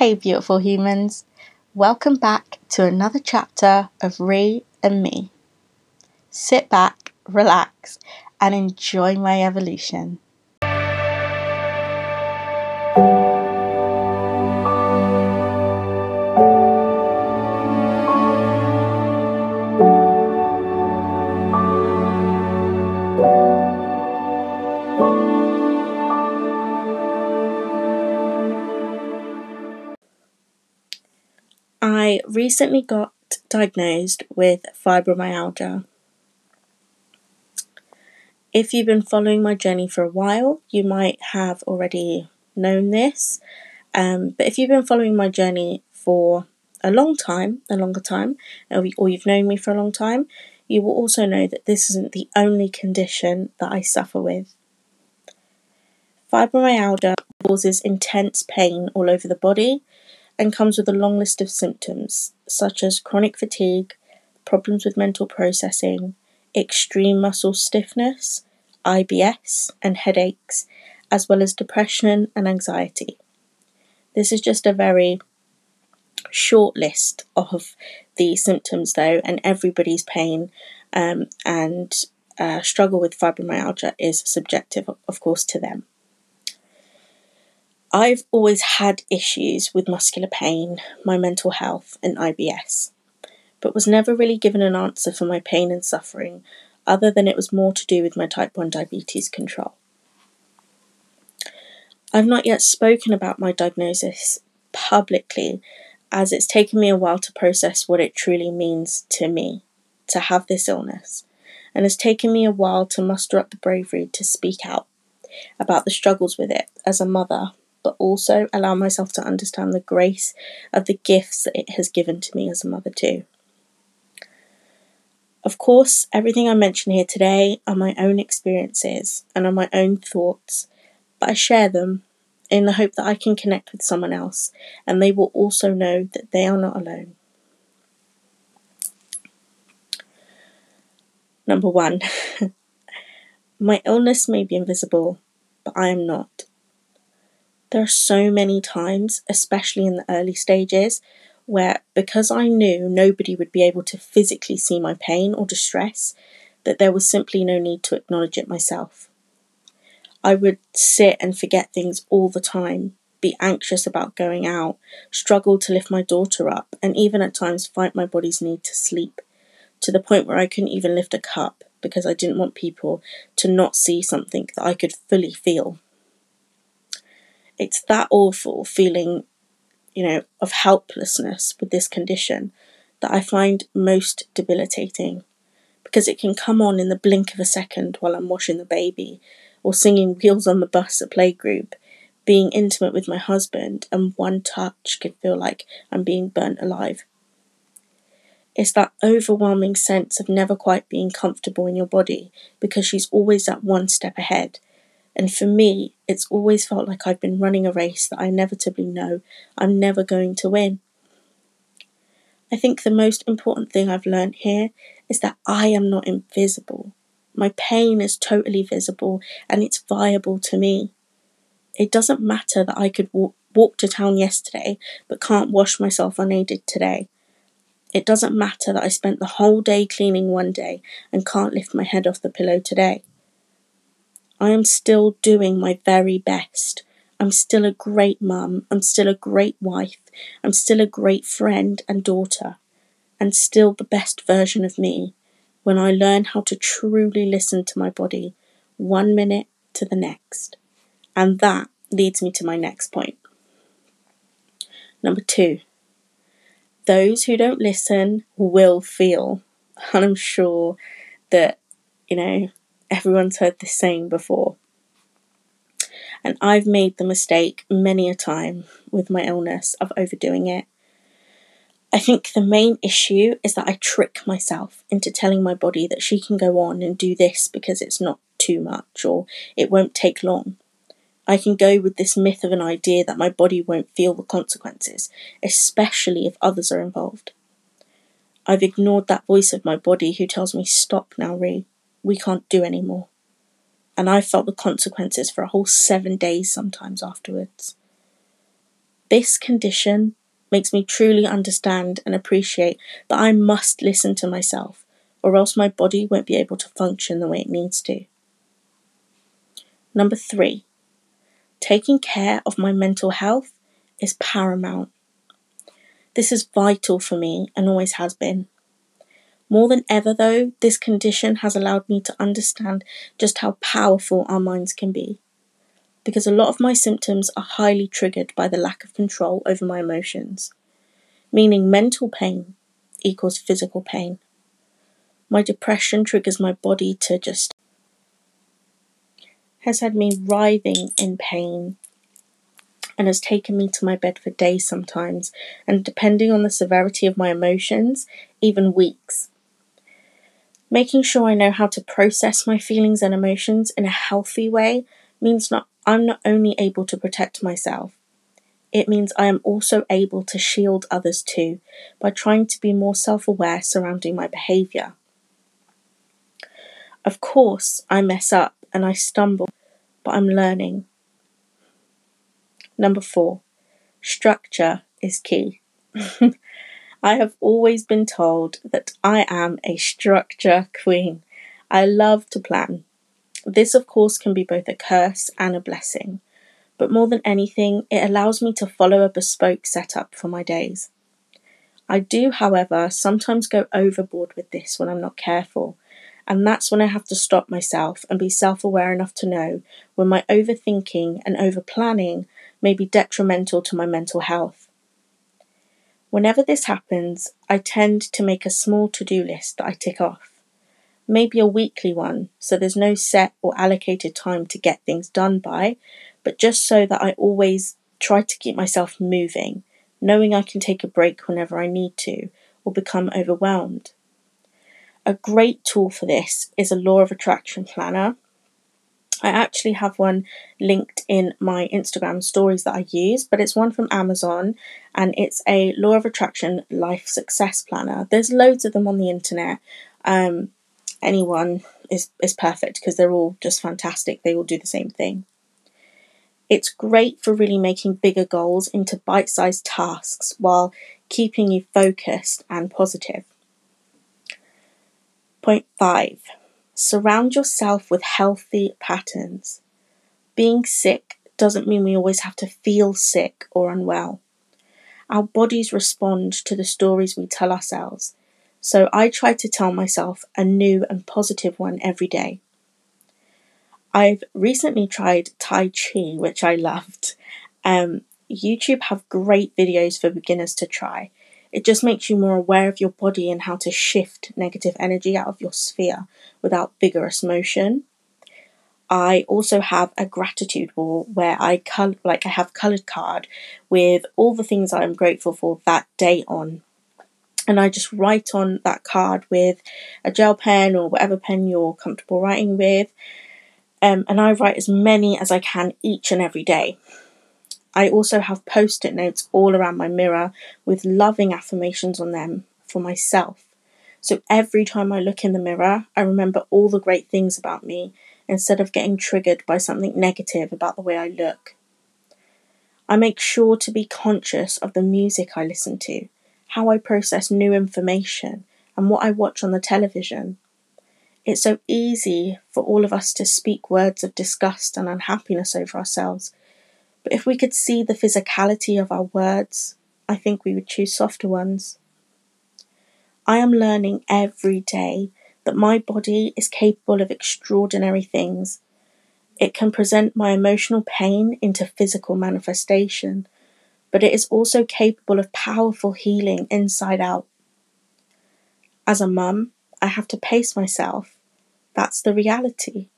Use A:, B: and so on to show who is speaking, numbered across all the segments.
A: Hey, beautiful humans. Welcome back to another chapter of Re and Me. Sit back, relax, and enjoy my evolution. Recently got diagnosed with fibromyalgia. If you've been following my journey for a while, you might have already known this. Um, but if you've been following my journey for a long time, a longer time, or you've known me for a long time, you will also know that this isn't the only condition that I suffer with. Fibromyalgia causes intense pain all over the body and comes with a long list of symptoms such as chronic fatigue, problems with mental processing, extreme muscle stiffness, IBS, and headaches, as well as depression and anxiety. This is just a very short list of the symptoms, though, and everybody's pain um, and uh, struggle with fibromyalgia is subjective, of course, to them. I've always had issues with muscular pain, my mental health, and IBS, but was never really given an answer for my pain and suffering other than it was more to do with my type 1 diabetes control. I've not yet spoken about my diagnosis publicly as it's taken me a while to process what it truly means to me to have this illness, and it's taken me a while to muster up the bravery to speak out about the struggles with it as a mother but also allow myself to understand the grace of the gifts that it has given to me as a mother, too. Of course, everything I mention here today are my own experiences and are my own thoughts, but I share them in the hope that I can connect with someone else and they will also know that they are not alone. Number one, my illness may be invisible, but I am not. There are so many times, especially in the early stages, where because I knew nobody would be able to physically see my pain or distress, that there was simply no need to acknowledge it myself. I would sit and forget things all the time, be anxious about going out, struggle to lift my daughter up, and even at times fight my body's need to sleep, to the point where I couldn't even lift a cup because I didn't want people to not see something that I could fully feel it's that awful feeling, you know, of helplessness with this condition that I find most debilitating because it can come on in the blink of a second while I'm washing the baby or singing Wheels on the Bus at playgroup, being intimate with my husband, and one touch can feel like I'm being burnt alive. It's that overwhelming sense of never quite being comfortable in your body because she's always that one step ahead and for me, it's always felt like I've been running a race that I inevitably know I'm never going to win. I think the most important thing I've learned here is that I am not invisible. My pain is totally visible and it's viable to me. It doesn't matter that I could walk, walk to town yesterday but can't wash myself unaided today. It doesn't matter that I spent the whole day cleaning one day and can't lift my head off the pillow today. I am still doing my very best. I'm still a great mum. I'm still a great wife. I'm still a great friend and daughter. And still the best version of me when I learn how to truly listen to my body one minute to the next. And that leads me to my next point. Number two, those who don't listen will feel. And I'm sure that, you know, everyone's heard this saying before. And I've made the mistake many a time with my illness of overdoing it. I think the main issue is that I trick myself into telling my body that she can go on and do this because it's not too much or it won't take long. I can go with this myth of an idea that my body won't feel the consequences, especially if others are involved. I've ignored that voice of my body who tells me, Stop now, Ree we can't do anymore. And I felt the consequences for a whole seven days sometimes afterwards. This condition makes me truly understand and appreciate that I must listen to myself, or else my body won't be able to function the way it needs to. Number three, taking care of my mental health is paramount. This is vital for me and always has been. More than ever, though, this condition has allowed me to understand just how powerful our minds can be. Because a lot of my symptoms are highly triggered by the lack of control over my emotions, meaning mental pain equals physical pain. My depression triggers my body to just has had me writhing in pain and has taken me to my bed for days sometimes, and depending on the severity of my emotions, even weeks. Making sure I know how to process my feelings and emotions in a healthy way means not I'm not only able to protect myself, it means I am also able to shield others too by trying to be more self aware surrounding my behaviour. Of course, I mess up and I stumble, but I'm learning. Number four, structure is key. I have always been told that I am a structure queen. I love to plan. This, of course, can be both a curse and a blessing, but more than anything, it allows me to follow a bespoke setup for my days. I do, however, sometimes go overboard with this when I'm not careful, and that's when I have to stop myself and be self aware enough to know when my overthinking and over planning may be detrimental to my mental health. Whenever this happens, I tend to make a small to do list that I tick off. Maybe a weekly one, so there's no set or allocated time to get things done by, but just so that I always try to keep myself moving, knowing I can take a break whenever I need to or become overwhelmed. A great tool for this is a law of attraction planner I actually have one linked in my Instagram stories that I use, but it's one from Amazon and it's a Law of Attraction Life Success Planner. There's loads of them on the internet. Um, anyone is, is perfect because they're all just fantastic. They all do the same thing. It's great for really making bigger goals into bite sized tasks while keeping you focused and positive. Point five Surround yourself with healthy patterns. Being sick doesn't mean we always have to feel sick or unwell. Our bodies respond to the stories we tell ourselves, so I try to tell myself a new and positive one every day. I've recently tried Tai Chi, which I loved. Um, YouTube have great videos for beginners to try. It just makes you more aware of your body and how to shift negative energy out of your sphere without vigorous motion. I also have a gratitude wall where I col- like I have colored card with all the things I'm grateful for that day on. And I just write on that card with a gel pen or whatever pen you're comfortable writing with. Um, and I write as many as I can each and every day. I also have post it notes all around my mirror with loving affirmations on them for myself. So every time I look in the mirror, I remember all the great things about me instead of getting triggered by something negative about the way I look. I make sure to be conscious of the music I listen to, how I process new information, and what I watch on the television. It's so easy for all of us to speak words of disgust and unhappiness over ourselves but if we could see the physicality of our words, I think we would choose softer ones. I am learning every day that my body is capable of extraordinary things. It can present my emotional pain into physical manifestation, but it is also capable of powerful healing inside out. As a mum, I have to pace myself. That's the reality.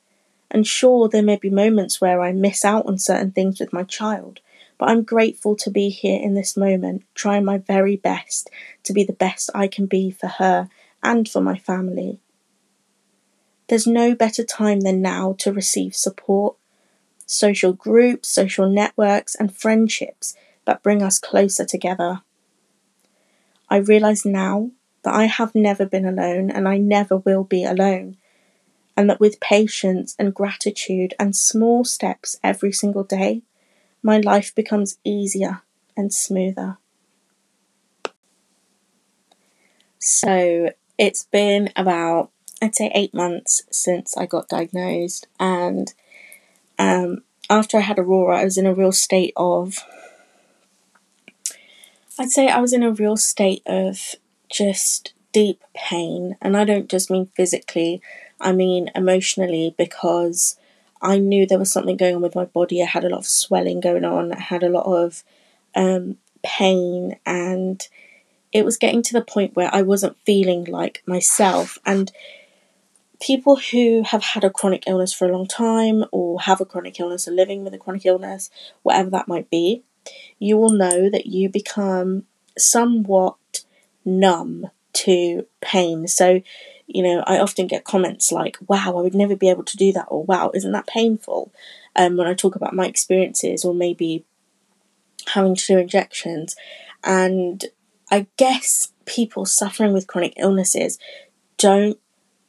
A: And sure, there may be moments where I miss out on certain things with my child, but I'm grateful to be here in this moment, trying my very best to be the best I can be for her and for my family. There's no better time than now to receive support, social groups, social networks, and friendships that bring us closer together. I realise now that I have never been alone and I never will be alone and that with patience and gratitude and small steps every single day, my life becomes easier and smoother. So it's been about, I'd say, eight months since I got diagnosed, and um, after I had Aurora, I was in a real state of, I'd say I was in a real state of just deep pain, and I don't just mean physically, I mean emotionally, because I knew there was something going on with my body. I had a lot of swelling going on, I had a lot of um, pain, and it was getting to the point where I wasn't feeling like myself. And people who have had a chronic illness for a long time, or have a chronic illness, or living with a chronic illness, whatever that might be, you will know that you become somewhat numb to pain. So, you know, I often get comments like, wow, I would never be able to do that, or wow, isn't that painful? Um, when I talk about my experiences, or maybe having to do injections. And I guess people suffering with chronic illnesses don't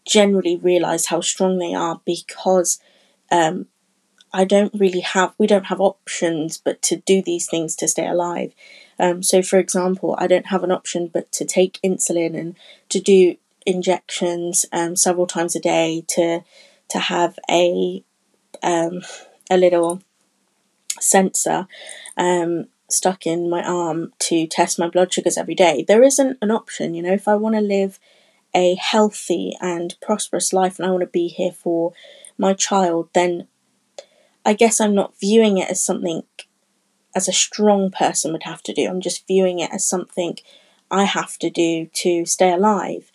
A: generally realize how strong they are because um, I don't really have, we don't have options but to do these things to stay alive. Um, so, for example, I don't have an option but to take insulin and to do injections um, several times a day, to to have a um, a little sensor um, stuck in my arm to test my blood sugars every day. There isn't an option, you know, if I want to live a healthy and prosperous life and I want to be here for my child, then I guess I'm not viewing it as something as a strong person would have to do. I'm just viewing it as something I have to do to stay alive.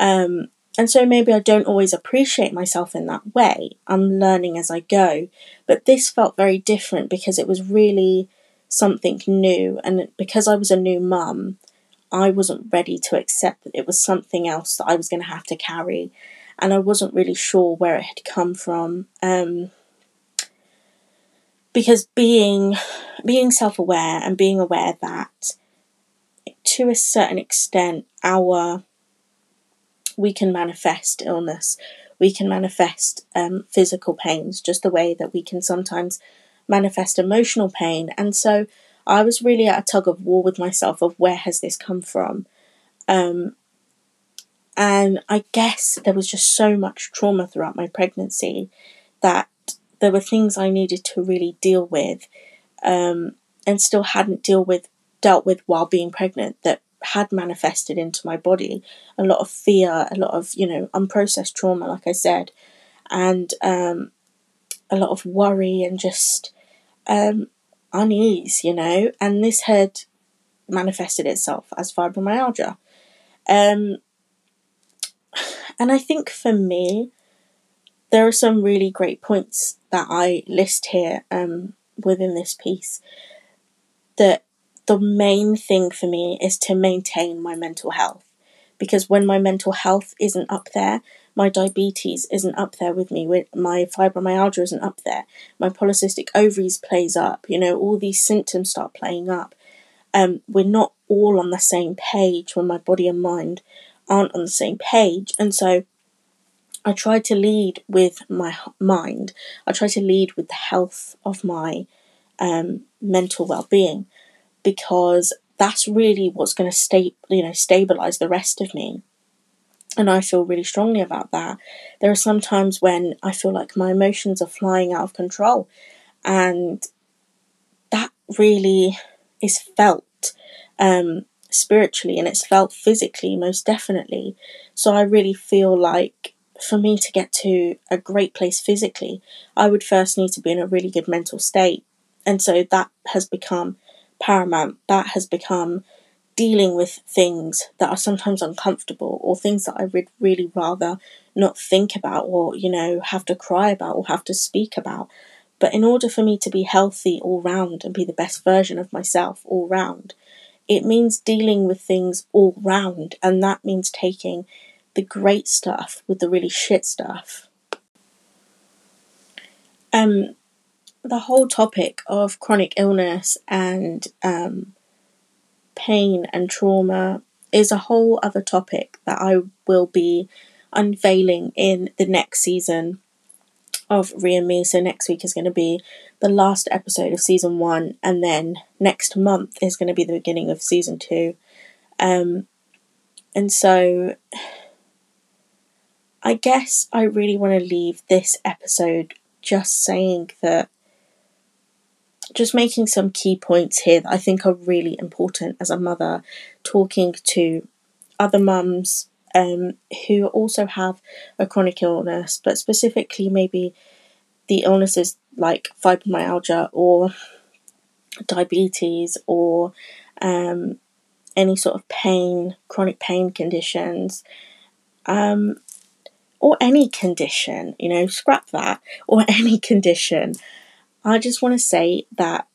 A: Um, and so maybe I don't always appreciate myself in that way. I'm learning as I go. But this felt very different because it was really something new. And because I was a new mum, I wasn't ready to accept that it was something else that I was going to have to carry. And I wasn't really sure where it had come from. Um, because being being self-aware and being aware that to a certain extent our we can manifest illness. We can manifest um, physical pains just the way that we can sometimes manifest emotional pain. And so i was really at a tug of war with myself of where has this come from? Um, and i guess there was just so much trauma throughout my pregnancy that there were things I needed to really deal with, um, and still hadn't deal with dealt with while being pregnant that had manifested into my body. A lot of fear, a lot of you know unprocessed trauma, like I said, and um, a lot of worry and just um, unease, you know. And this had manifested itself as fibromyalgia. Um, and I think for me, there are some really great points that I list here um, within this piece. That the main thing for me is to maintain my mental health. Because when my mental health isn't up there, my diabetes isn't up there with me, my fibromyalgia isn't up there, my polycystic ovaries plays up, you know, all these symptoms start playing up. Um, we're not all on the same page when my body and mind aren't on the same page. And so I try to lead with my mind. I try to lead with the health of my um, mental well-being because that's really what's going to stay, you know, stabilize the rest of me. And I feel really strongly about that. There are some times when I feel like my emotions are flying out of control, and that really is felt um, spiritually and it's felt physically, most definitely. So I really feel like for me to get to a great place physically, I would first need to be in a really good mental state. And so that has become paramount. That has become dealing with things that are sometimes uncomfortable or things that I would really rather not think about or, you know, have to cry about or have to speak about. But in order for me to be healthy all round and be the best version of myself all round, it means dealing with things all round. And that means taking the great stuff with the really shit stuff. Um, the whole topic of chronic illness and um, pain and trauma is a whole other topic that I will be unveiling in the next season of Rhea Me. So next week is going to be the last episode of season one, and then next month is going to be the beginning of season two. Um, and so I guess I really want to leave this episode just saying that, just making some key points here that I think are really important as a mother, talking to other mums um, who also have a chronic illness, but specifically maybe the illnesses like fibromyalgia or diabetes or um, any sort of pain, chronic pain conditions, um, or any condition, you know, scrap that, or any condition. I just want to say that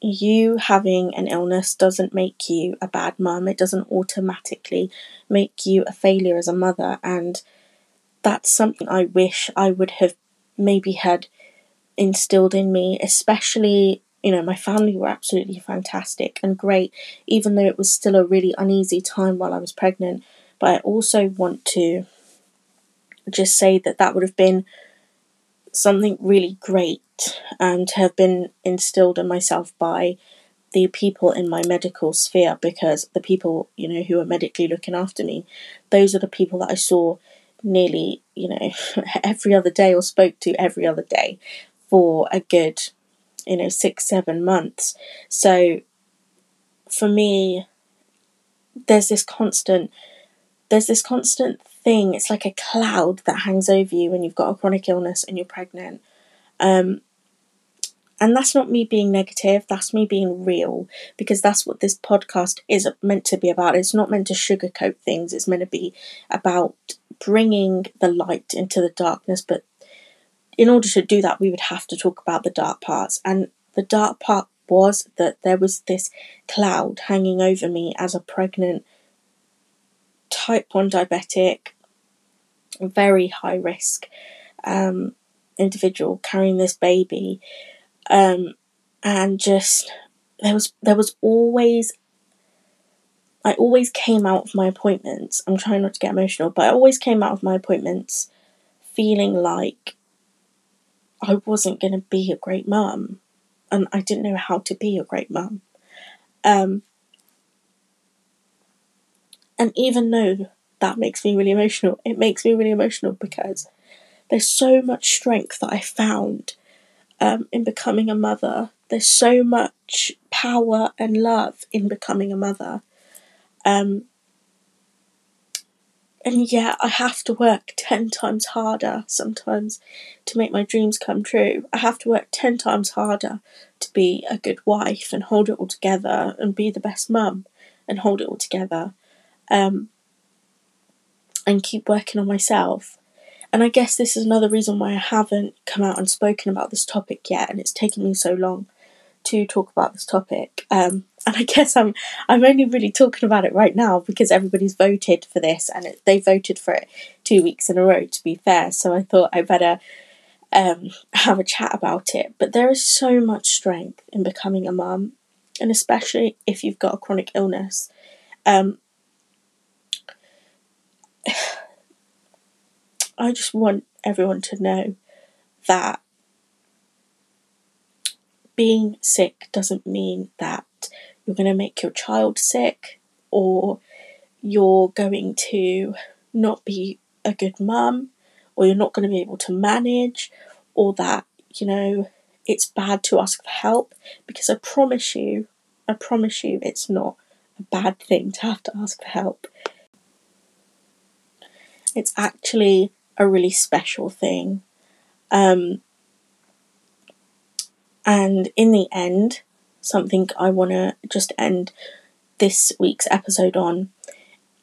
A: you having an illness doesn't make you a bad mum. It doesn't automatically make you a failure as a mother. And that's something I wish I would have maybe had instilled in me, especially, you know, my family were absolutely fantastic and great, even though it was still a really uneasy time while I was pregnant. But I also want to just say that that would have been something really great um, to have been instilled in myself by the people in my medical sphere because the people you know who are medically looking after me those are the people that i saw nearly you know every other day or spoke to every other day for a good you know six seven months. So for me there's this constant there's this constant thing it's like a cloud that hangs over you when you've got a chronic illness and you're pregnant um, and that's not me being negative, that's me being real, because that's what this podcast is meant to be about. It's not meant to sugarcoat things, it's meant to be about bringing the light into the darkness. But in order to do that, we would have to talk about the dark parts. And the dark part was that there was this cloud hanging over me as a pregnant type 1 diabetic, very high risk um, individual carrying this baby um, and just there was there was always I always came out of my appointments. I'm trying not to get emotional, but I always came out of my appointments feeling like I wasn't going to be a great mum, and I didn't know how to be a great mum. Um, and even though that makes me really emotional, it makes me really emotional because there's so much strength that I found um, in becoming a mother. There's so much power and love in becoming a mother. Um, and yeah, I have to work 10 times harder sometimes to make my dreams come true. I have to work 10 times harder to be a good wife and hold it all together and be the best mum and hold it all together. Um, and keep working on myself. And I guess this is another reason why I haven't come out and spoken about this topic yet, and it's taken me so long to talk about this topic. Um, and I guess I'm I'm only really talking about it right now because everybody's voted for this, and it, they voted for it two weeks in a row. To be fair, so I thought I better um, have a chat about it. But there is so much strength in becoming a mum, and especially if you've got a chronic illness. Um, I just want everyone to know that being sick doesn't mean that you're going to make your child sick or you're going to not be a good mum or you're not going to be able to manage or that, you know, it's bad to ask for help because I promise you, I promise you, it's not a bad thing to have to ask for help. It's actually a really special thing. Um, and in the end, something I want to just end this week's episode on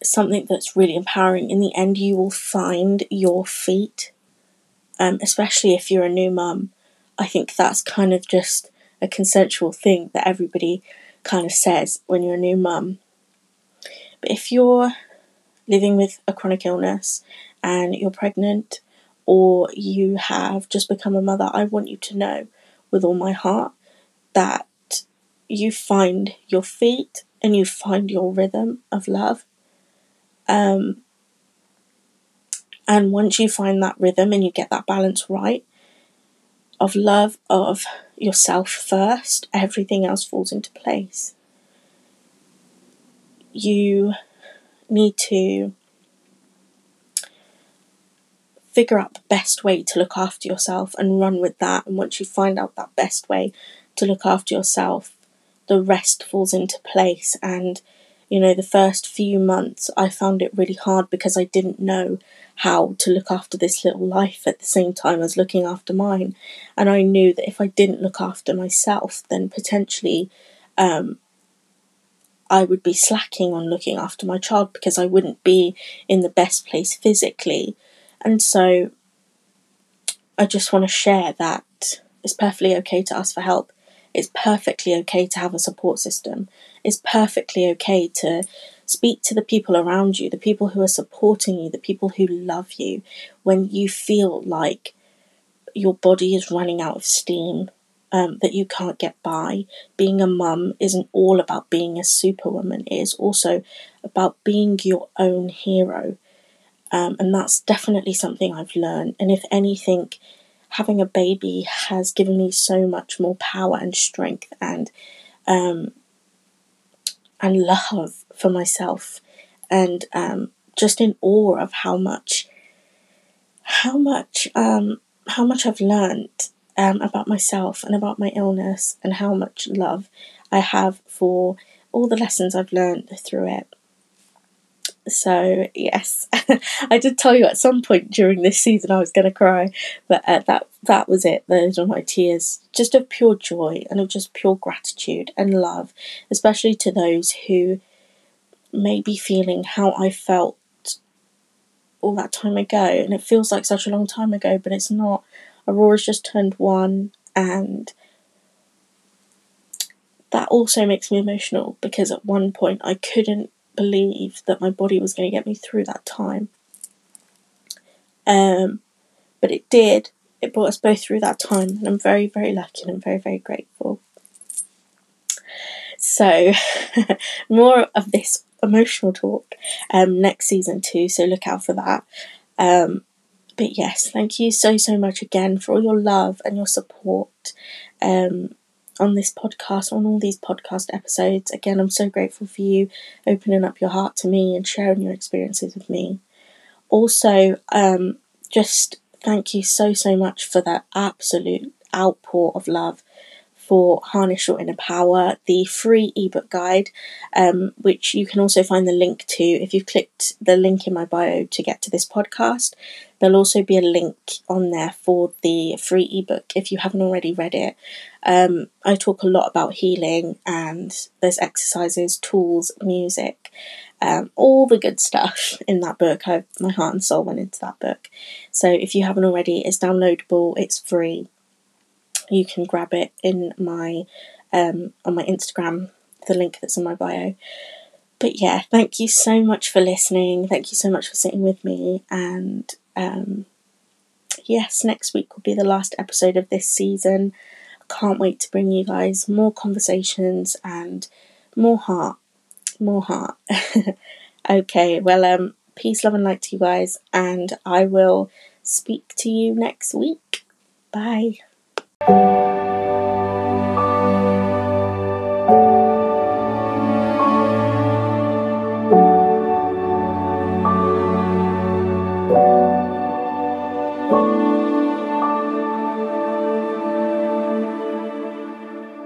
A: something that's really empowering. In the end, you will find your feet, um, especially if you're a new mum. I think that's kind of just a consensual thing that everybody kind of says when you're a new mum. But if you're living with a chronic illness and you're pregnant or you have just become a mother, I want you to know with all my heart that you find your feet and you find your rhythm of love. Um, and once you find that rhythm and you get that balance right, of love of yourself first, everything else falls into place. You need to figure out the best way to look after yourself and run with that. And once you find out that best way to look after yourself, the rest falls into place. And, you know, the first few months I found it really hard because I didn't know how to look after this little life at the same time as looking after mine. And I knew that if I didn't look after myself, then potentially um, I would be slacking on looking after my child because I wouldn't be in the best place physically. And so I just want to share that it's perfectly okay to ask for help. It's perfectly okay to have a support system. It's perfectly okay to speak to the people around you, the people who are supporting you, the people who love you, when you feel like your body is running out of steam, um, that you can't get by. Being a mum isn't all about being a superwoman, it is also about being your own hero. Um, and that's definitely something I've learned. And if anything, having a baby has given me so much more power and strength and um, and love for myself, and um, just in awe of how much how much um, how much I've learned um, about myself and about my illness, and how much love I have for all the lessons I've learned through it. So yes, I did tell you at some point during this season I was going to cry, but uh, that that was it. Those were my tears, just of pure joy and of just pure gratitude and love, especially to those who may be feeling how I felt all that time ago, and it feels like such a long time ago, but it's not. Aurora's just turned one, and that also makes me emotional because at one point I couldn't believe that my body was going to get me through that time. Um, but it did. It brought us both through that time, and I'm very, very lucky and I'm very, very grateful. So, more of this emotional talk um, next season too, so look out for that. Um, but yes, thank you so, so much again for all your love and your support. Um, on this podcast, on all these podcast episodes. Again, I'm so grateful for you opening up your heart to me and sharing your experiences with me. Also, um, just thank you so, so much for that absolute outpour of love for Harness Your Inner Power, the free ebook guide, um, which you can also find the link to if you've clicked the link in my bio to get to this podcast. There'll also be a link on there for the free ebook if you haven't already read it. Um, I talk a lot about healing and there's exercises, tools, music, um, all the good stuff in that book. I, my heart and soul went into that book. So if you haven't already, it's downloadable, it's free you can grab it in my um, on my Instagram, the link that's in my bio. But yeah, thank you so much for listening. Thank you so much for sitting with me. And um, yes, next week will be the last episode of this season. Can't wait to bring you guys more conversations and more heart, more heart. okay, well, um, peace, love, and light to you guys, and I will speak to you next week. Bye.